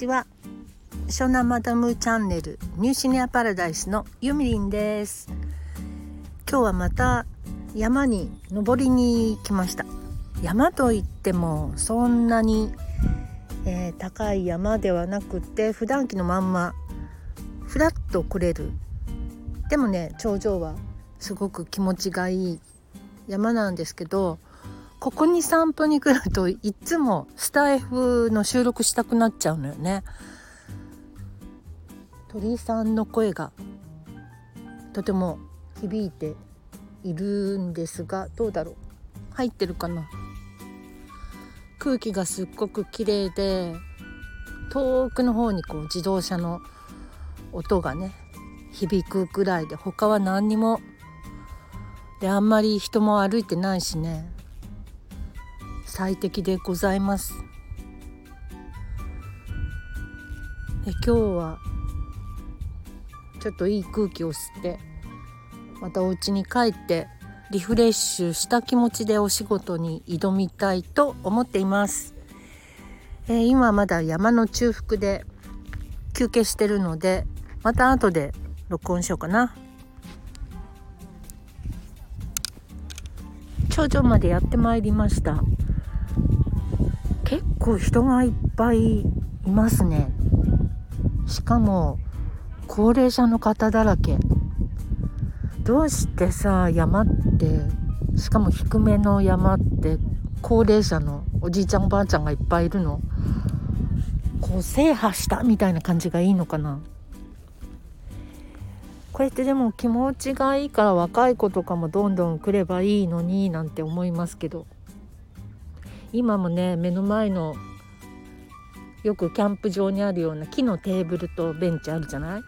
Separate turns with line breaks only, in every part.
ちは。湘南マダムチャンネルニューシニアパラダイスのゆみりんです。今日はまた山に登りに来ました。山といってもそんなに、えー、高い山ではなくて普段着のまんまふらっと来れる。でもね頂上はすごく気持ちがいい山なんですけどここに散歩に来るといつもスタイフの収録したくなっちゃうのよね。鳥さんの声がとても響いているんですがどうだろう。入ってるかな。空気がすっごく綺麗で遠くの方にこう自動車の音がね響くくらいで他は何にもであんまり人も歩いてないしね。最適でございます。え今日はちょっといい空気を吸ってまたお家に帰ってリフレッシュした気持ちでお仕事に挑みたいと思っています、えー、今まだ山の中腹で休憩してるのでまた後で録音しようかな。頂上までやってまいりました。結構人がいっぱいいますね。しかも高齢者の方だらけ。どうしてさ山ってしかも低めの山って高齢者のおじいちゃんおばあちゃんがいっぱいいるの？こう制覇したみたいな感じがいいのかな？これってでも気持ちがいいから若い子とかもどんどん来ればいいのになんて思いますけど。今もね目の前のよくキャンプ場にあるような木のテーブルとベンチあるじゃない？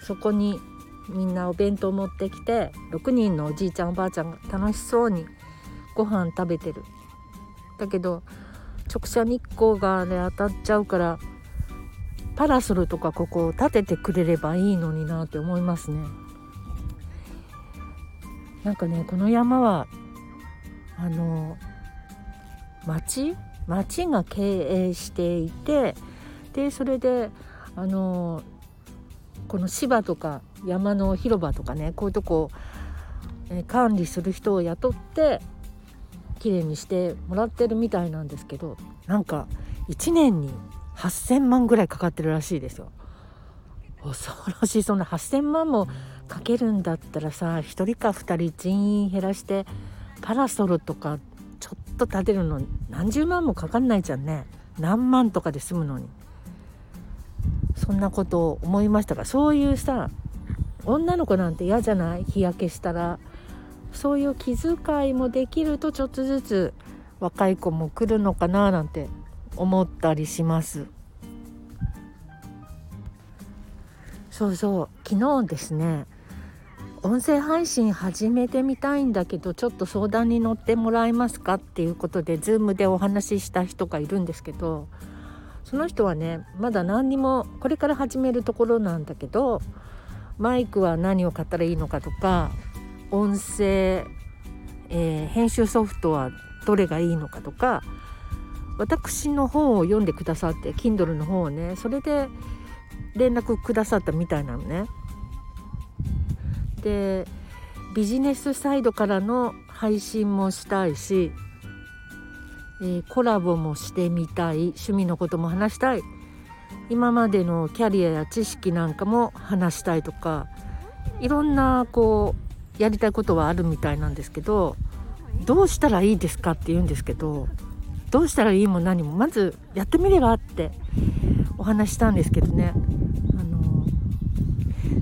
そこにみんなお弁当持ってきて6人のおじいちゃんおばあちゃんが楽しそうにご飯食べてる。だけど直射日光がね当たっちゃうからパラソルとかここを立ててくれればいいのになって思いますね。なんかねこの山はあの町？町が経営していてでそれであのこの芝とか山の広場とかねこういうとこえ管理する人を雇ってきれいにしてもらってるみたいなんですけどなんか1年に8,000万ぐらいかかってるらしいですよ。恐ろしいそんな8,000万もかけるんだったらさ1人か2人人員減らしてパラソルとかちょっと建てるの何十万もかかんないじゃんね。何万とかで済むのに。そんなことを思いましたがそういうさ女の子なんて嫌じゃない？日焼けしたら。そういう気遣いもできるとちょっとずつ若い子も来るのかななんて思ったりします。そうそう。昨日ですね音声配信始めてみたいんだけどちょっと相談に乗ってもらえますかっていうことで Zoom でお話しした人がいるんですけどその人はねまだ何にもこれから始めるところなんだけどマイクは何を買ったらいいのかとか音声、えー、編集ソフトはどれがいいのかとか私の本を読んでくださって Kindle の本をねそれで連絡くださったみたいなのね。でビジネスサイドからの配信もしたいし、えー、コラボもしてみたい趣味のことも話したい。今までのキャリアや知識なんかも話したいとかいろんなこうやりたいことはあるみたいなんですけどどうしたらいいですかって言うんですけどどうしたらいいも何もまずやってみればってお話したんですけどね。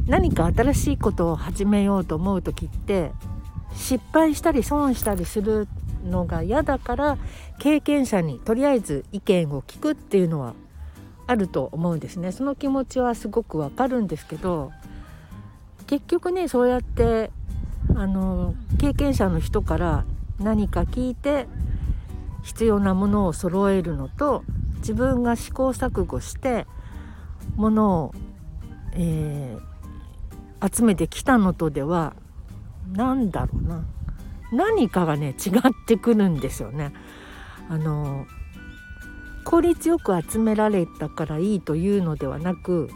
何か新しいことを始めようと思う時って失敗したり損したりするのが嫌だから経験者にとりあえず意見を聞くっていうのはあると思うんですね。その気持ちはすごくわかるんですけど結局ねそうやってあの経験者の人から何か聞いて必要なものを揃えるのと自分が試行錯誤してものを、えー、集めてきたのとでは何だろうな何かがね違ってくるんですよね。あの効率よく集められたからいいというのではなく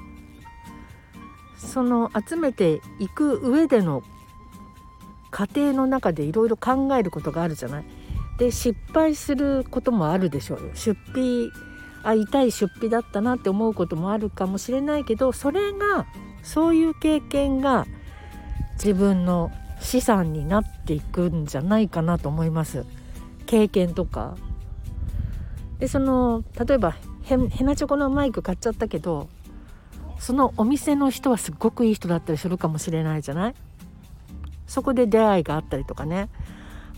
その集めていく上での過程の中でいろいろ考えることがあるじゃない。で失敗することもあるでしょうよ。出費あ痛い出費だったなって思うこともあるかもしれないけどそれがそういう経験が自分の資産になっていくんじゃないかなと思います。経験とか。でその例えばヘナチョコのマイク買っちゃったけどそのお店の人はすっごくいい人だったりするかもしれないじゃない？そこで出会いがあったりとかね。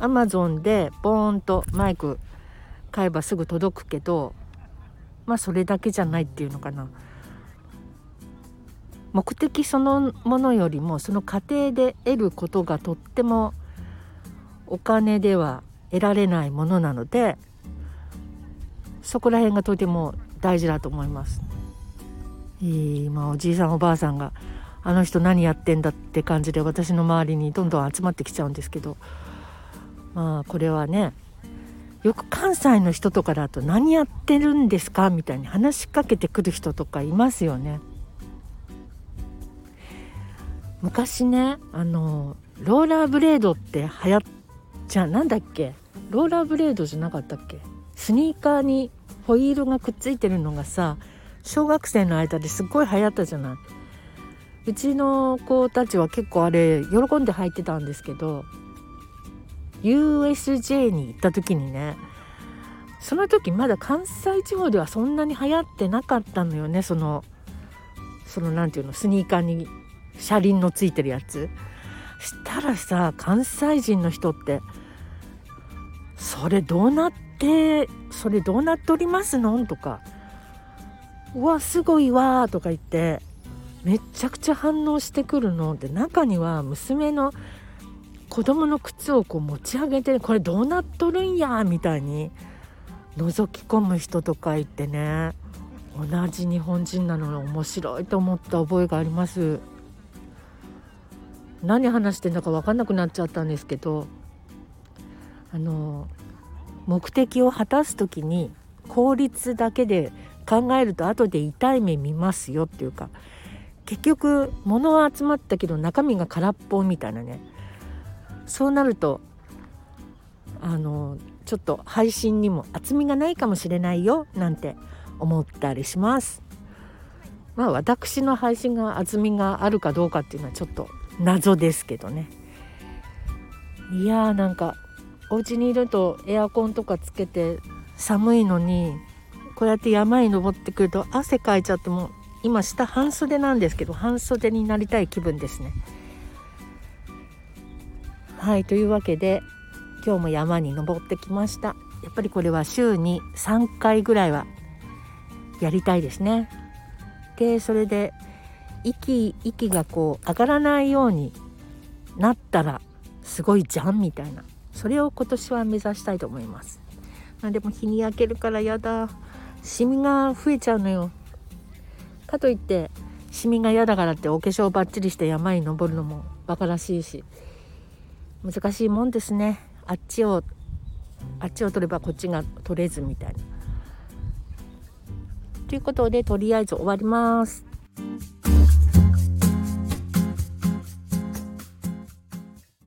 アマゾンでボーンとマイク買えばすぐ届くけどまあそれだけじゃないっていうのかな。目的そのものよりもその過程で得ることがとってもお金では得られないものなのでそこら辺がとても大事だと思います。今おじいさんおばあさんがあの人何やってんだって感じで私の周りにどんどん集まってきちゃうんですけどまあこれはねよく関西の人とかだと何やってるんですかみたいに話しかけてくる人とかいますよね。昔ねあのローラーブレードって流行っちゃなんだっけ？ローラーブレードじゃなかったっけ？スニーカーにホイールがくっついてるのがさ小学生の間ですっごい流行ったじゃない。うちの子たちは結構あれ喜んで履いてたんですけど USJ に行った時にねその時まだ関西地方ではそんなに流行ってなかったのよね。そのその何て言うの？スニーカーに車輪のついてるやつ。したらさ関西人の人って「それどうなってそれどうなっておりますの?」とか「うわすごいわ」とか言ってめちゃくちゃ反応してくるの？で中には娘の子供の靴をこう持ち上げてこれどうなっとるんや？みたいに覗き込む人とかいてね。同じ日本人なのに面白いと思った覚えがあります。何話してんだか分かんなくなっちゃったんですけどあの目的を果たす時に効率だけで考えると後で痛い目見ますよっていうか結局物は集まったけど中身が空っぽみたいなねそうなるとあのちょっと配信にも厚みがないかもしれないよなんて思ったりします。まあ私の配信が厚みがあるかどうかっていうのはちょっと謎ですけどね。いやーなんかお家にいるとエアコンとかつけて寒いのにこうやって山に登ってくると汗かいちゃっても今下半袖なんですけど半袖になりたい気分ですね。はいというわけで今日も山に登ってきましたやっぱりこれは週に3回ぐらいはやりたいですねでそれで息息がこう上がらないようになったらすごいじゃんみたいな。それを今年は目指したいと思います。あでも日に焼けるからやだ。シミが増えちゃうのよ。かといってシミが嫌だからってお化粧バッチリして山に登るのもバカらしいし。難しいもんですね。あっちをあっちを取ればこっちが取れずみたいな。ということでとりあえず終わります。